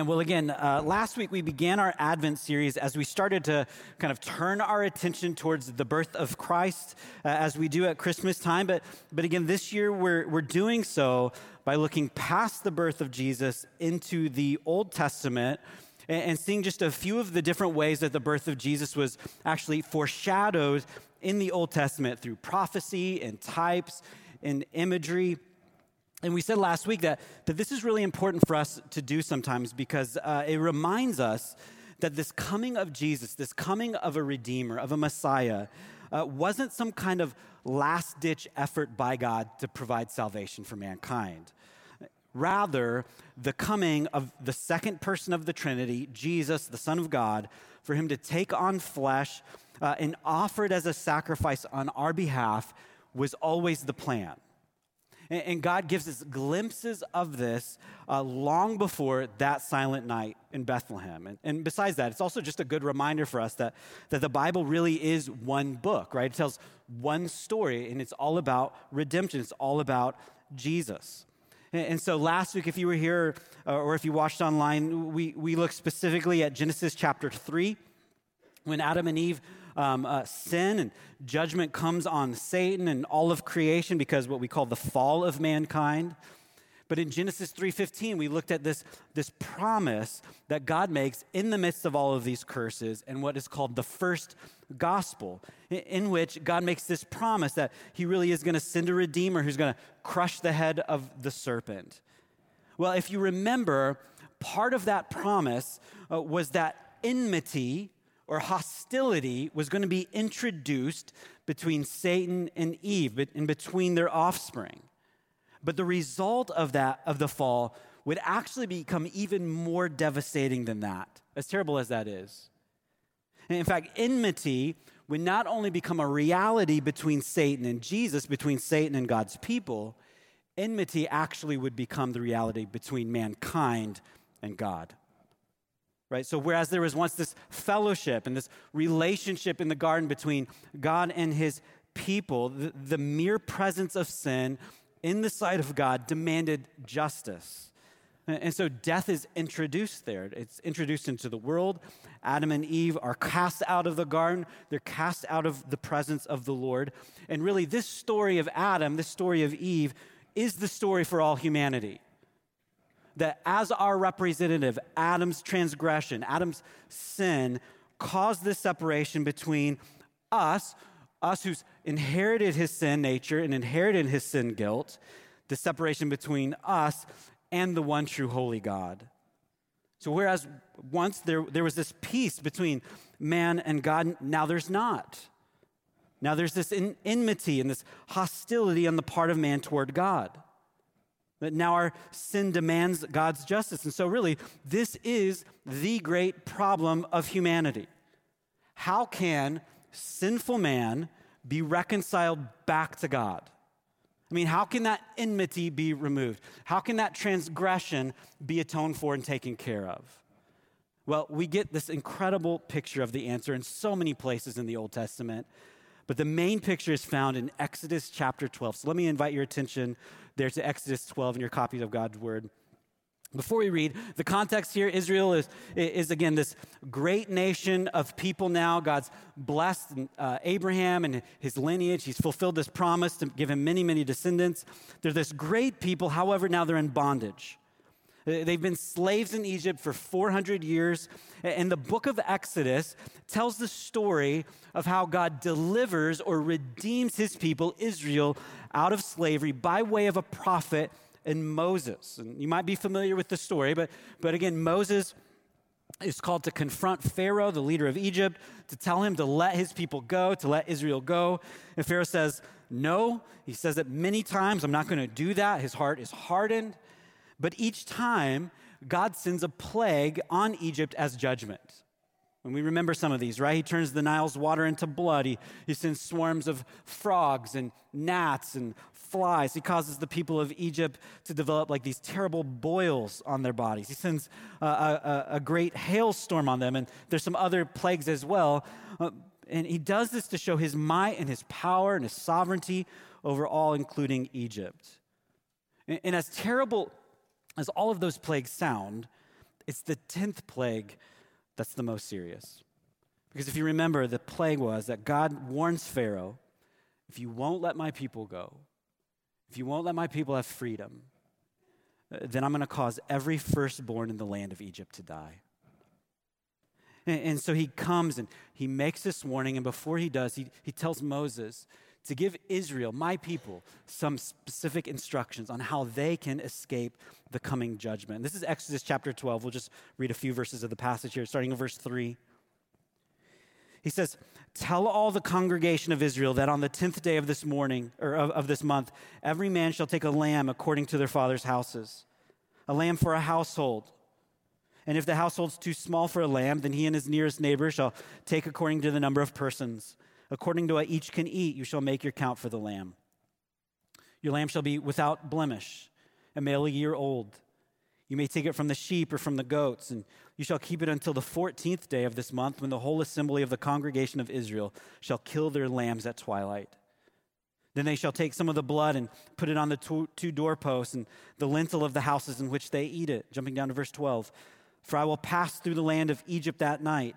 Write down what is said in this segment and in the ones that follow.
Amen. Well, again, uh, last week we began our Advent series as we started to kind of turn our attention towards the birth of Christ, uh, as we do at Christmas time. But, but again, this year we're, we're doing so by looking past the birth of Jesus into the Old Testament and, and seeing just a few of the different ways that the birth of Jesus was actually foreshadowed in the Old Testament through prophecy and types and imagery. And we said last week that, that this is really important for us to do sometimes because uh, it reminds us that this coming of Jesus, this coming of a Redeemer, of a Messiah, uh, wasn't some kind of last ditch effort by God to provide salvation for mankind. Rather, the coming of the second person of the Trinity, Jesus, the Son of God, for him to take on flesh uh, and offer it as a sacrifice on our behalf was always the plan. And God gives us glimpses of this uh, long before that silent night in Bethlehem. And, and, besides that, it's also just a good reminder for us that, that the Bible really is one book, right? It tells one story, and it's all about redemption, it's all about Jesus. And, so last week, if you were here uh, or if you watched online, we, we looked specifically at Genesis chapter 3 when Adam and Eve um, uh, sin and judgment comes on Satan and all of creation because what we call the fall of mankind. But in Genesis 3:15, we looked at this, this promise that God makes in the midst of all of these curses and what is called the first gospel, in which God makes this promise that He really is going to send a redeemer who's going to crush the head of the serpent. Well, if you remember, part of that promise uh, was that enmity or hostility was going to be introduced between Satan and Eve, in between their offspring. But the result of that, of the fall, would actually become even more devastating than that, as terrible as that is. And in fact, enmity would not only become a reality between Satan and Jesus, between Satan and God's people, enmity actually would become the reality between mankind and God right? So, whereas there was once this fellowship and this relationship in the garden between God and his people, the, the, mere presence of sin in the sight of God demanded justice. And so death is introduced there. It's introduced into the world. Adam and Eve are cast out of the garden, they're cast out of the presence of the Lord. And really, this story of Adam, this story of Eve, is the story for all humanity that as our representative, Adam's transgression, Adam's sin, caused this separation between us, us who's inherited his sin nature and inherited his sin guilt, the separation between us and the one true holy God. So, whereas once there, there was this peace between man and God, now there's not. Now there's this enmity and this hostility on the part of man toward God. That now our sin demands God's justice. And so, really, this is the great problem of humanity. How can sinful man be reconciled back to God? I mean, how can that enmity be removed? How can that transgression be atoned for and taken care of? Well, we get this incredible picture of the answer in so many places in the Old Testament. But the main picture is found in Exodus chapter 12. So let me invite your attention there to Exodus 12 in your copies of God's Word. Before we read, the context here Israel is, is again this great nation of people now. God's blessed uh, Abraham and his lineage. He's fulfilled this promise to give him many, many descendants. They're this great people, however, now they're in bondage. Uh, they've been slaves in Egypt for 400 years. And the book of Exodus tells the story of how God delivers or redeems his people, Israel, out of slavery by way of a prophet in Moses. And you might be familiar with the story, but, but again, Moses is called to confront Pharaoh, the leader of Egypt, to tell him to let his people go, to let Israel go. And Pharaoh says, No. He says it many times, I'm not going to do that. His heart is hardened. But each time, God sends a plague on Egypt as judgment. And we remember some of these, right? He turns the Nile's water into blood. He, he sends swarms of frogs and gnats and flies. He causes the people of Egypt to develop like these terrible boils on their bodies. He sends a, a, a great hailstorm on them, and there's some other plagues as well. Uh, and he does this to show his might and his power and his sovereignty over all, including Egypt. And, and as terrible as all of those plagues sound, it's the 10th plague that's the most serious. Because if you remember, the plague was that God warns Pharaoh if you won't let my people go, if you won't let my people have freedom, uh, then I'm going to cause every firstborn in the land of Egypt to die. And, and, so he comes and he makes this warning, and before he does, he, he tells Moses to give Israel, my people, some specific instructions on how they can escape the coming judgment. This is Exodus chapter 12. We'll just read a few verses of the passage here, starting in verse 3. He says, Tell all the congregation of Israel that on the 10th day of this morning, or of, of, this month, every man shall take a lamb according to their father's houses, a lamb for a household. And if the household's too small for a lamb, then he and his nearest neighbor shall take according to the number of persons. According to what each can eat, you shall make your count for the lamb. Your lamb shall be without blemish, a male a year old. You may take it from the sheep or from the goats, and you shall keep it until the 14th day of this month, when the whole assembly of the congregation of Israel shall kill their lambs at twilight. Then they shall take some of the blood and put it on the two, two doorposts and the lintel of the houses in which they eat it. Jumping down to verse 12. For I will pass through the land of Egypt that night,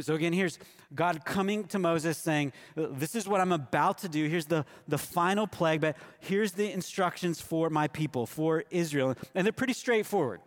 So, again, here's God coming to Moses saying, This is what I'm about to do. Here's the, the final plague, but here's the instructions for my people, for Israel. And they're pretty straightforward.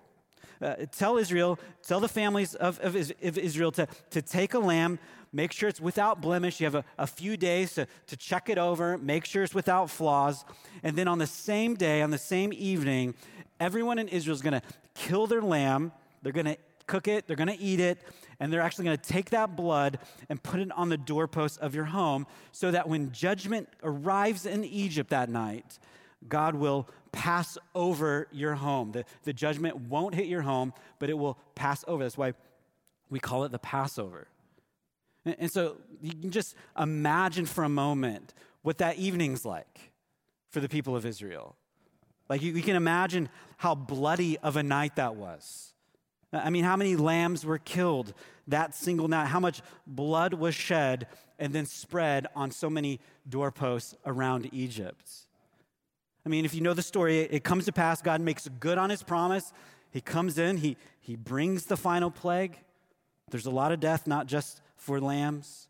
Uh, tell Israel, tell the families of, of, of Israel to, to take a lamb Make sure it's without blemish. You have a, a few days to, to check it over, make sure it's without flaws. And then on the same day, on the same evening, everyone in Israel is going to kill their lamb. They're going to cook it, they're going to eat it, and they're actually going to take that blood and put it on the doorpost of your home so that when judgment arrives in Egypt that night, God will pass over your home. The, the judgment won't hit your home, but it will pass over. That's why we call it the Passover. And so you can just imagine for a moment what that evening's like for the people of Israel. Like you, you, can imagine how bloody of a night that was. I mean, how many lambs were killed that single night? How much blood was shed and then spread on so many doorposts around Egypt? I mean, if you know the story, it comes to pass, God makes good on his promise. He comes in, he, he brings the final plague. There's a lot of death, not just for lambs.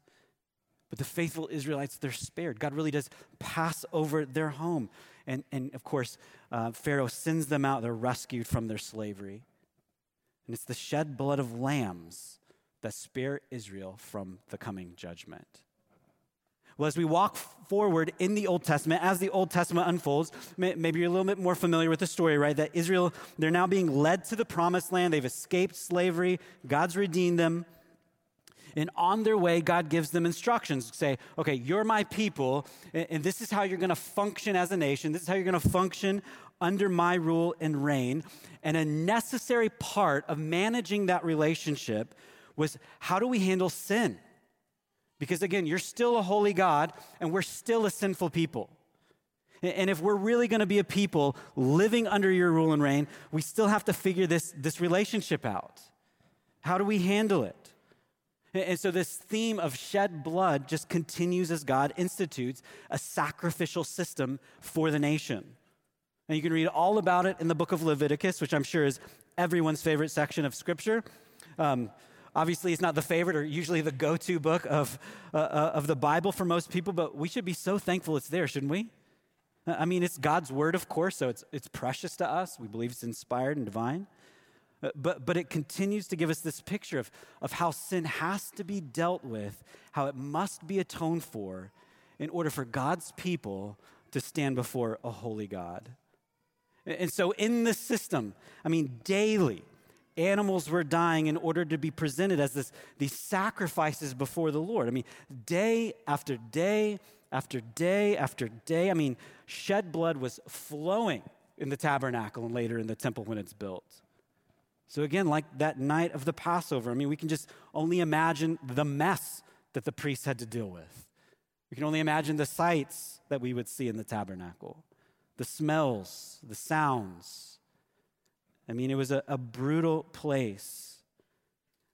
But the faithful Israelites, they're spared. God really does pass over their home. And, and of course, uh, Pharaoh sends them out. They're rescued from their slavery. And it's the shed blood of lambs that spare Israel from the coming judgment. Well, as we walk forward in the Old Testament, as the Old Testament unfolds, maybe you're a little bit more familiar with the story, right? That Israel, they're now being led to the promised land. They've escaped slavery, God's redeemed them. And on their way, God gives them instructions. Say, okay, you're my people, and this is how you're going to function as a nation. This is how you're going to function under my rule and reign. And a necessary part of managing that relationship was how do we handle sin? Because again, you're still a holy God, and we're still a sinful people. And if we're really going to be a people living under your rule and reign, we still have to figure this, this relationship out. How do we handle it? And so, this theme of shed blood just continues as God institutes a sacrificial system for the nation. And you can read all about it in the book of Leviticus, which I'm sure is everyone's favorite section of Scripture. Um, obviously, it's not the favorite or usually the go to book of, uh, uh, of the Bible for most people, but we should be so thankful it's there, shouldn't we? I mean, it's God's word, of course, so it's, it's precious to us. We believe it's inspired and divine. Uh, but, but it continues to give us this picture of, of how sin has to be dealt with, how it must be atoned for in order for God's people to stand before a holy God. And so, in the system, I mean, daily, animals were dying in order to be presented as this, these sacrifices before the Lord. I mean, day after day after day after day. I mean, shed blood was flowing in the tabernacle and later in the temple when it's built. So, again, like that night of the Passover, I mean, we can just only imagine the mess that the priests had to deal with. We can only imagine the sights that we would see in the tabernacle, the smells, the sounds. I mean, it was a, a brutal place.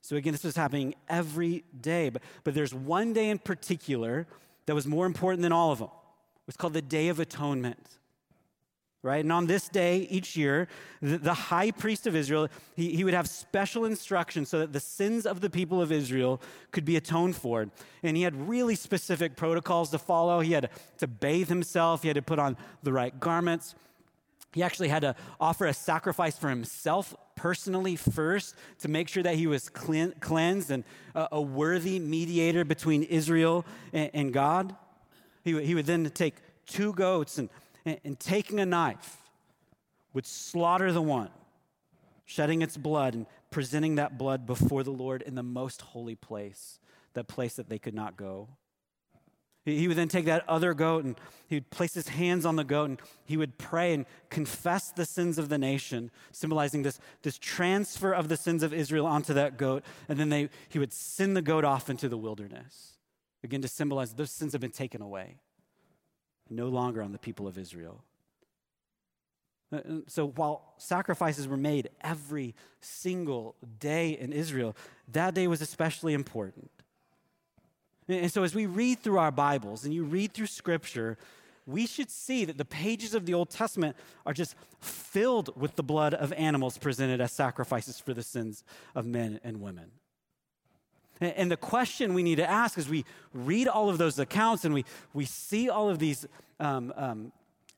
So, again, this was happening every day. But, but there's one day in particular that was more important than all of them. It was called the Day of Atonement right? And on this day each year, the, the high priest of Israel, he, he would have special instructions so that the sins of the people of Israel could be atoned for. And he had really specific protocols to follow. He had to bathe himself, he had to put on the right garments. He actually had to offer a sacrifice for himself personally first to make sure that he was cleansed and a, worthy mediator between Israel and, God. He would then take two goats and and, taking a knife would slaughter the one, shedding its blood and presenting that blood before the Lord in the most holy place, that place that they could not go. He would then take that other goat and he would place his hands on the goat and he would pray and confess the sins of the nation, symbolizing this, this transfer of the sins of Israel onto that goat. And then they, he would send the goat off into the wilderness, again to symbolize those sins have been taken away no longer on the people of Israel. Uh, so while sacrifices were made every single day in Israel, that day was especially important. And so as we read through our Bibles and you read through Scripture, we should see that the pages of the Old Testament are just filled with the blood of animals presented as sacrifices for the sins of men and women. And the question we need to ask as we read all of those accounts and we, we see all of these um, um,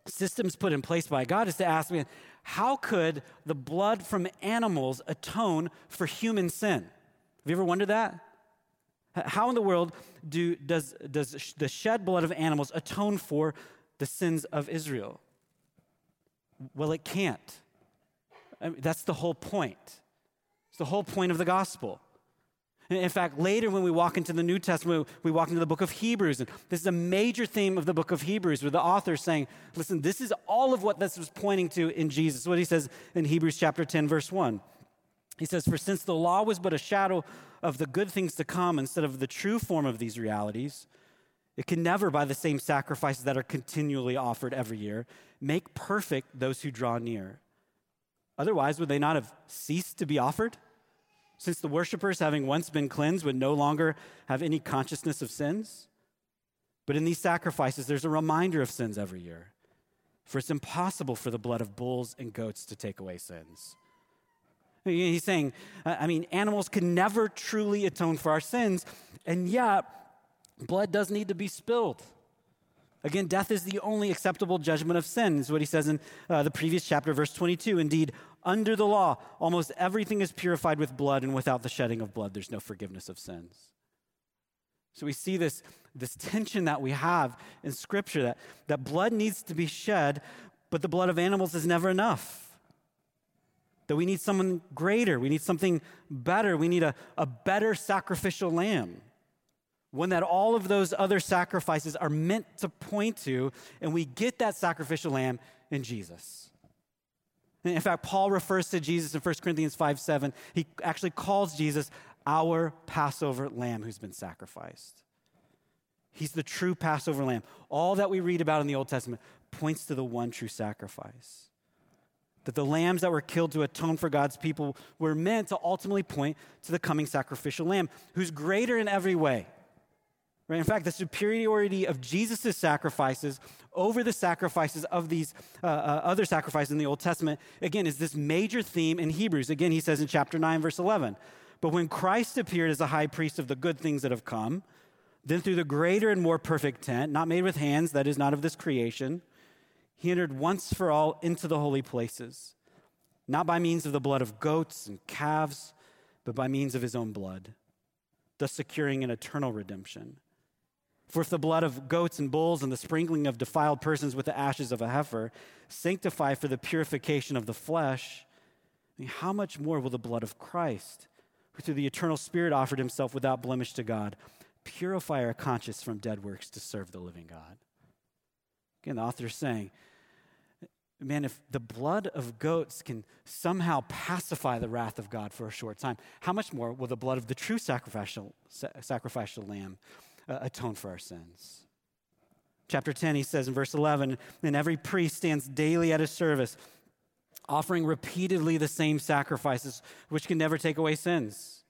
systems put in place by God is to ask me, how could the blood from animals atone for human sin? Have you ever wondered that? How in the world do, does, does the shed blood of animals atone for the sins of Israel? Well, it can't. I mean, that's the whole point. It's the whole point of the gospel. In fact, later when we walk into the New Testament, we walk into the book of Hebrews. And this is a major theme of the book of Hebrews, where the author is saying, listen, this is all of what this was pointing to in Jesus. What he says in Hebrews chapter 10, verse 1. He says, For since the law was but a shadow of the good things to come instead of the true form of these realities, it can never, by the same sacrifices that are continually offered every year, make perfect those who draw near. Otherwise, would they not have ceased to be offered? Since the worshippers, having once been cleansed, would no longer have any consciousness of sins? But in these sacrifices, there's a reminder of sins every year. For it's impossible for the blood of bulls and goats to take away sins. He's saying, I mean, animals can never truly atone for our sins, and yet blood does need to be spilled. Again, death is the only acceptable judgment of sin, is what he says in uh, the previous chapter, verse 22. Indeed, under the law, almost everything is purified with blood, and without the shedding of blood, there's no forgiveness of sins. So we see this, this tension that we have in Scripture that, that blood needs to be shed, but the blood of animals is never enough. That we need someone greater, we need something better, we need a, a better sacrificial lamb one that all of those other sacrifices are meant to point to, and we get that sacrificial lamb in Jesus. In fact, Paul refers to Jesus in 1 Corinthians 5 7. He actually calls Jesus our Passover lamb who's been sacrificed. He's the true Passover lamb. All that we read about in the Old Testament points to the one true sacrifice. That the lambs that were killed to atone for God's people were meant to ultimately point to the coming sacrificial lamb, who's greater in every way Right? In fact, the superiority of Jesus' sacrifices over the sacrifices of these uh, uh, other sacrifices in the Old Testament, again, is this major theme in Hebrews. Again, he says in chapter 9, verse 11, But when Christ appeared as a high priest of the good things that have come, then through the greater and more perfect tent, not made with hands, that is not of this creation, he entered once for all into the holy places, not by means of the blood of goats and calves, but by means of his own blood, thus securing an eternal redemption. For if the blood of goats and bulls and the sprinkling of defiled persons with the ashes of a heifer sanctify for the purification of the flesh, I mean, how much more will the blood of Christ, who through the eternal Spirit offered himself without blemish to God, purify our conscience from dead works to serve the living God? Again, the author is saying, man, if the blood of goats can somehow pacify the wrath of God for a short time, how much more will the blood of the true sacrificial, sacrificial lamb uh, atone for our sins. Chapter 10, he says in verse 11, and every priest stands daily at his service, offering repeatedly the same sacrifices, which can never take away sins.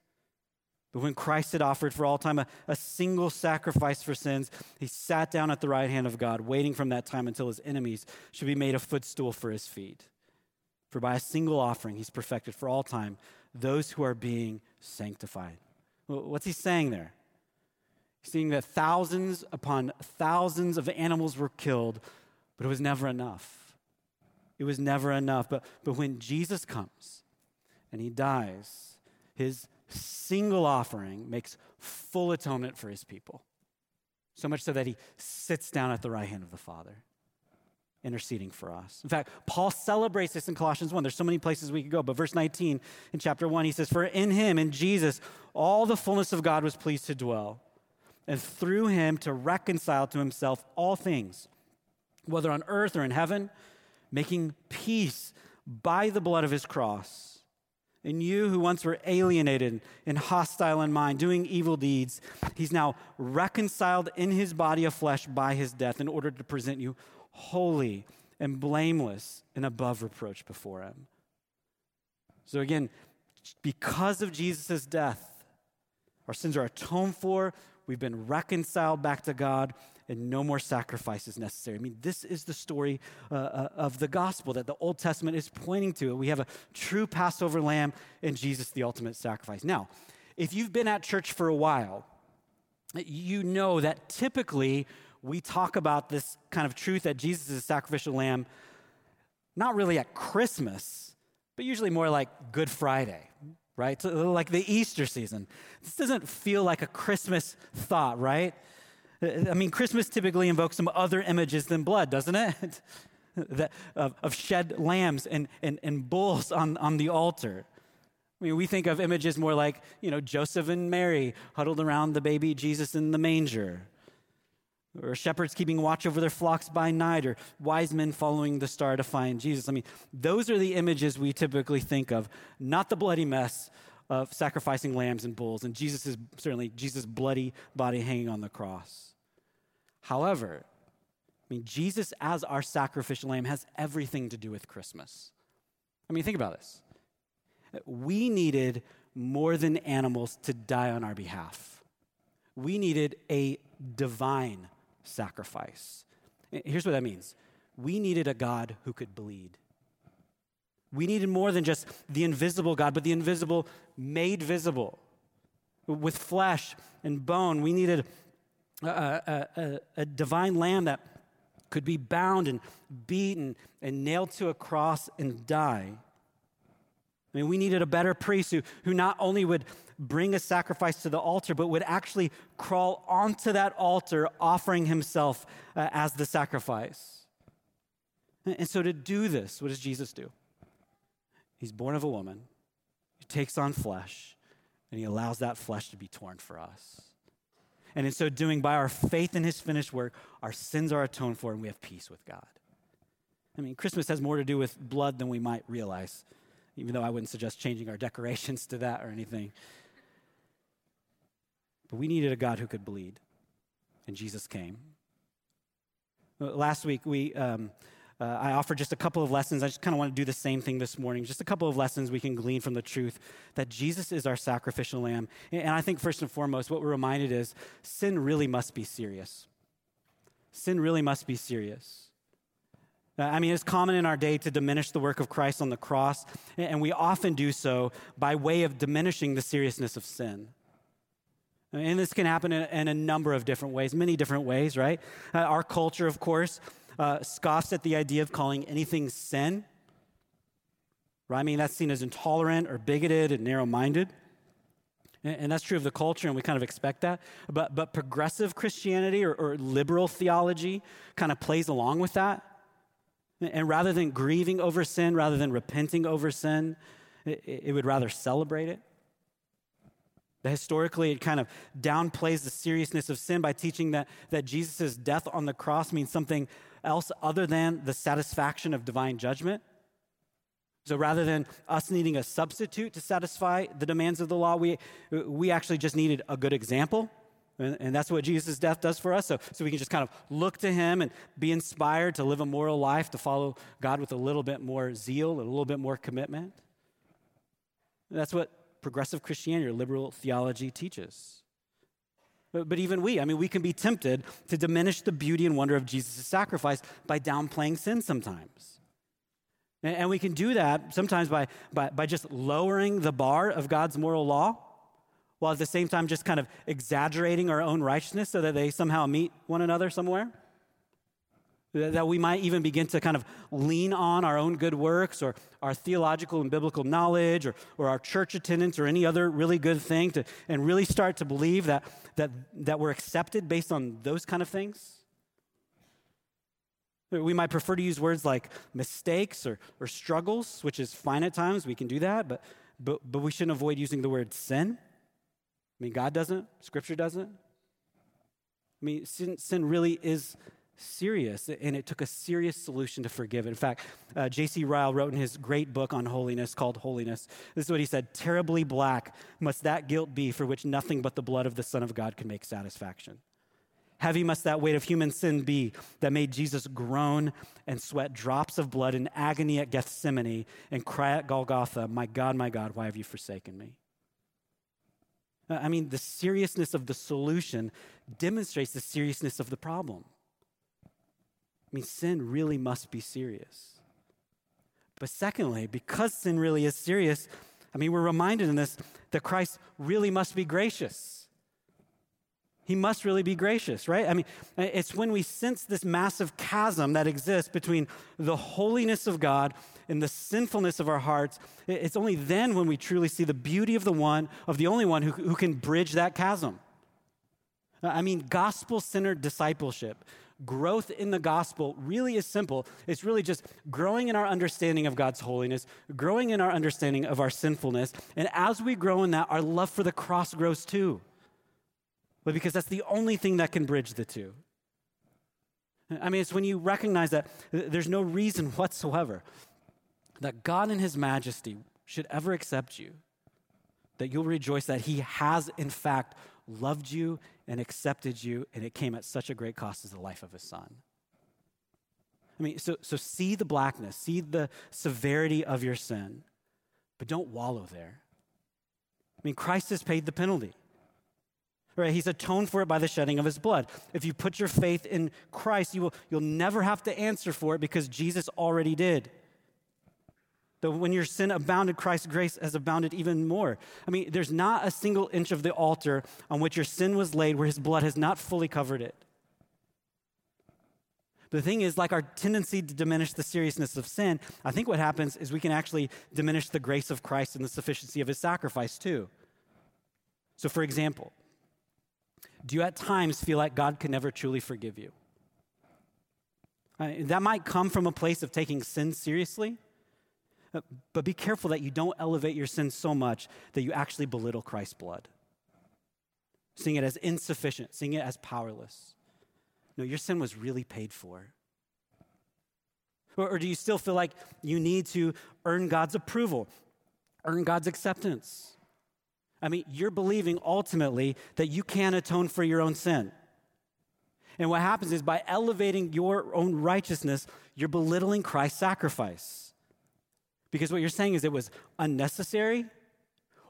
But when Christ had offered for all time a, a, single sacrifice for sins, he sat down at the right hand of God, waiting from that time until his enemies should be made a footstool for his feet. For by a single offering, he's perfected for all time those who are being sanctified. What's he saying there? Saying that thousands upon thousands of animals were killed, but it was never enough. It was never enough. But, but when Jesus comes and he dies, his single offering makes full atonement for his people. So much so that he sits down at the right hand of the Father, interceding for us. In fact, Paul celebrates this in Colossians 1. There's so many places we could go, but verse 19 in chapter 1, he says, For in him, in Jesus, all the fullness of God was pleased to dwell, and through him to reconcile to himself all things, whether on earth or in heaven, making peace by the blood of his cross and you who once were alienated and hostile in mind, doing evil deeds, he's now reconciled in his body of flesh by his death in order to present you holy and blameless and above reproach before him. So, again, because of Jesus' death, our sins are atoned for, we've been reconciled back to God, and no more sacrifice is necessary. I mean, this is the story uh, uh, of the gospel that the Old Testament is pointing to. We have a true Passover lamb in Jesus, the ultimate sacrifice. Now, if you've been at church for a while, you know that typically we talk about this kind of truth that Jesus is a sacrificial lamb, not really at Christmas, but usually more like Good Friday, right? So like the Easter season. This doesn't feel like a Christmas thought, right? I mean, Christmas typically invokes some other images than blood, doesn't it? that, of, of, shed lambs and, and, and bulls on, on the altar. I mean, we think of images more like, you know, Joseph and Mary huddled around the baby Jesus in the manger, or shepherds keeping watch over their flocks by night, or wise men following the star to find Jesus. I mean, those are the images we typically think of, not the bloody mess of sacrificing lambs and bulls, and Jesus is certainly Jesus' bloody body hanging on the cross. However, I mean, Jesus as our sacrificial lamb has everything to do with Christmas. I mean, think about this. We needed more than animals to die on our behalf. We needed a divine sacrifice. Here's what that means we needed a God who could bleed. We needed more than just the invisible God, but the invisible made visible with flesh and bone. We needed a, a, a, divine lamb that could be bound and beaten and nailed to a cross and die. I mean, we needed a better priest who, who not only would bring a sacrifice to the altar, but would actually crawl onto that altar, offering himself uh, as the sacrifice. And, and so, to do this, what does Jesus do? He's born of a woman, he takes on flesh, and he allows that flesh to be torn for us. And in so doing, by our faith in his finished work, our sins are atoned for and we have peace with God. I mean, Christmas has more to do with blood than we might realize, even though I wouldn't suggest changing our decorations to that or anything. But we needed a God who could bleed, and Jesus came. Last week, we. Um, uh, I offered just a couple of lessons. I just kind of want to do the same thing this morning. Just a couple of lessons we can glean from the truth that Jesus is our sacrificial lamb. And I think, first and foremost, what we're reminded is sin really must be serious. Sin really must be serious. Uh, I mean, it's common in our day to diminish the work of Christ on the cross, and we often do so by way of diminishing the seriousness of sin. And this can happen in, a number of different ways, many different ways, right? Uh, our culture, of course, uh, scoffs at the idea of calling anything sin. Right? I mean, that's seen as intolerant or bigoted and narrow minded. And, that's true of the culture, and we kind of expect that. But, but progressive Christianity or, or liberal theology kind of plays along with that. And rather than grieving over sin, rather than repenting over sin, it, it would rather celebrate it. Historically, it kind of downplays the seriousness of sin by teaching that, that Jesus' death on the cross means something else other than the satisfaction of divine judgment. So rather than us needing a substitute to satisfy the demands of the law, we, we actually just needed a good example And, and that's what Jesus' death does for us. So, so we can just kind of look to him and be inspired to live a moral life, to follow God with a little bit more zeal, a little bit more commitment. That's what progressive Christianity or liberal theology teaches. But, but even we, I mean, we can be tempted to diminish the beauty and wonder of Jesus' sacrifice by downplaying sin sometimes. And, and we can do that sometimes by, by, by just lowering the bar of God's moral law, while at the same time just kind of exaggerating our own righteousness so that they somehow meet one another somewhere. That we might even begin to kind of lean on our own good works or our theological and biblical knowledge or, or our church attendance or any other really good thing to, and really start to believe that, that, that we're accepted based on those kind of things. We might prefer to use words like mistakes or, or struggles, which is fine at times. We can do that, but, but, but we shouldn't avoid using the word sin. I mean, God doesn't, Scripture doesn't. I mean, sin, sin really is serious, and it took a serious solution to forgive. In fact, uh, J.C. Ryle wrote in his great book on holiness called Holiness, this is what he said Terribly black must that guilt be for which nothing but the blood of the Son of God can make satisfaction. Heavy must that weight of human sin be that made Jesus groan and sweat drops of blood in agony at Gethsemane and cry at Golgotha, My God, my God, why have you forsaken me? I mean, the seriousness of the solution demonstrates the seriousness of the problem. I mean, sin really must be serious. But secondly, because sin really is serious, I mean, we're reminded in this that Christ really must be gracious. He must really be gracious, right? I mean, it's when we sense this massive chasm that exists between the holiness of God and the sinfulness of our hearts. It's only then when we truly see the beauty of the one, of the only one who, who can bridge that chasm. I mean, gospel centered discipleship growth in the gospel really is simple. It's really just growing in our understanding of God's holiness, growing in our understanding of our sinfulness. And as we grow in that, our love for the cross grows too. But because that's the only thing that can bridge the two. I mean, it's when you recognize that there's no reason whatsoever that God in His majesty should ever accept you, that you'll rejoice that He has, in fact, loved you and accepted you, and it came at such a great cost as the life of his son. I mean, so, so see the blackness, see the severity of your sin, but don't wallow there. I mean, Christ has paid the penalty. Right? He's atoned for it by the shedding of his blood. If you put your faith in Christ, you will, you'll never have to answer for it because Jesus already did. That when your sin abounded, Christ's grace has abounded even more. I mean, there's not a single inch of the altar on which your sin was laid where his blood has not fully covered it. The thing is, like our tendency to diminish the seriousness of sin, I think what happens is we can actually diminish the grace of Christ and the sufficiency of his sacrifice too. So, for example, do you at times feel like God can never truly forgive you? That might come from a place of taking sin seriously. But be careful that you don't elevate your sin so much that you actually belittle Christ's blood. Seeing it as insufficient, seeing it as powerless. No, your sin was really paid for. Or, or do you still feel like you need to earn God's approval, earn God's acceptance? I mean, you're believing ultimately that you can atone for your own sin. And what happens is by elevating your own righteousness, you're belittling Christ's sacrifice. Because what you're saying is it was unnecessary,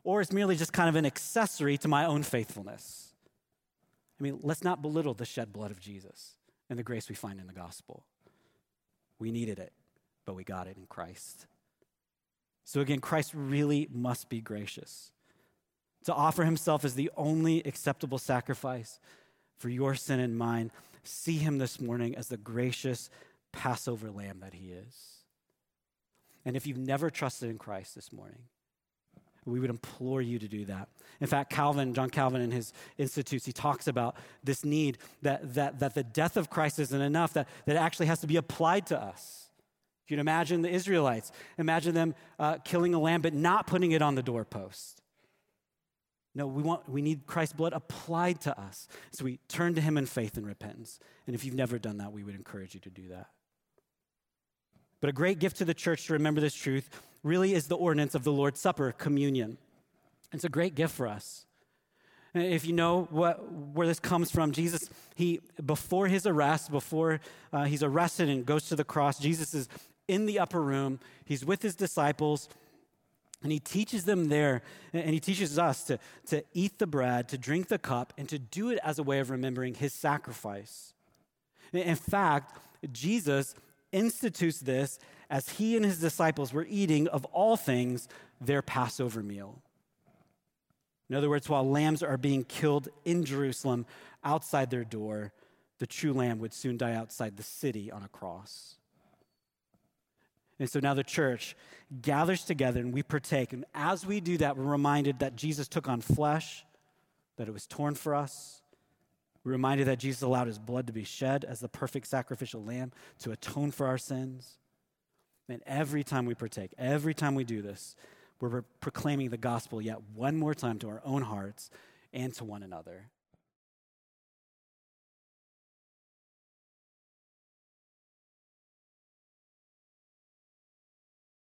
or it's merely just kind of an accessory to my own faithfulness. I mean, let's not belittle the shed blood of Jesus and the grace we find in the gospel. We needed it, but we got it in Christ. So again, Christ really must be gracious. To offer himself as the only acceptable sacrifice for your sin and mine, see him this morning as the gracious Passover lamb that he is. And if you've never trusted in Christ this morning, we would implore you to do that. In fact, Calvin, John Calvin, in his institutes, he talks about this need that, that, that the death of Christ isn't enough, that, that it actually has to be applied to us. If you'd imagine the Israelites, imagine them uh, killing a lamb but not putting it on the doorpost. No, we, want, we need Christ's blood applied to us. So we turn to him in faith and repentance. And if you've never done that, we would encourage you to do that. But a great gift to the church to remember this truth really is the ordinance of the Lord's Supper, communion. It's a great gift for us. If you know what, where this comes from, Jesus, he, before his arrest, before uh, he's arrested and goes to the cross, Jesus is in the upper room. He's with his disciples, and he teaches them there, and he teaches us to, to eat the bread, to drink the cup, and to do it as a way of remembering his sacrifice. In fact, Jesus institutes this as he and his disciples were eating, of all things, their Passover meal. In other words, while lambs are being killed in Jerusalem outside their door, the true lamb would soon die outside the city on a cross. And so now the church gathers together and we partake. And as we do that, we're reminded that Jesus took on flesh, that it was torn for us. We're reminded that Jesus allowed his blood to be shed as the perfect sacrificial lamb to atone for our sins. And every time we partake, every time we do this, we're proclaiming the gospel yet one more time to our own hearts and to one another.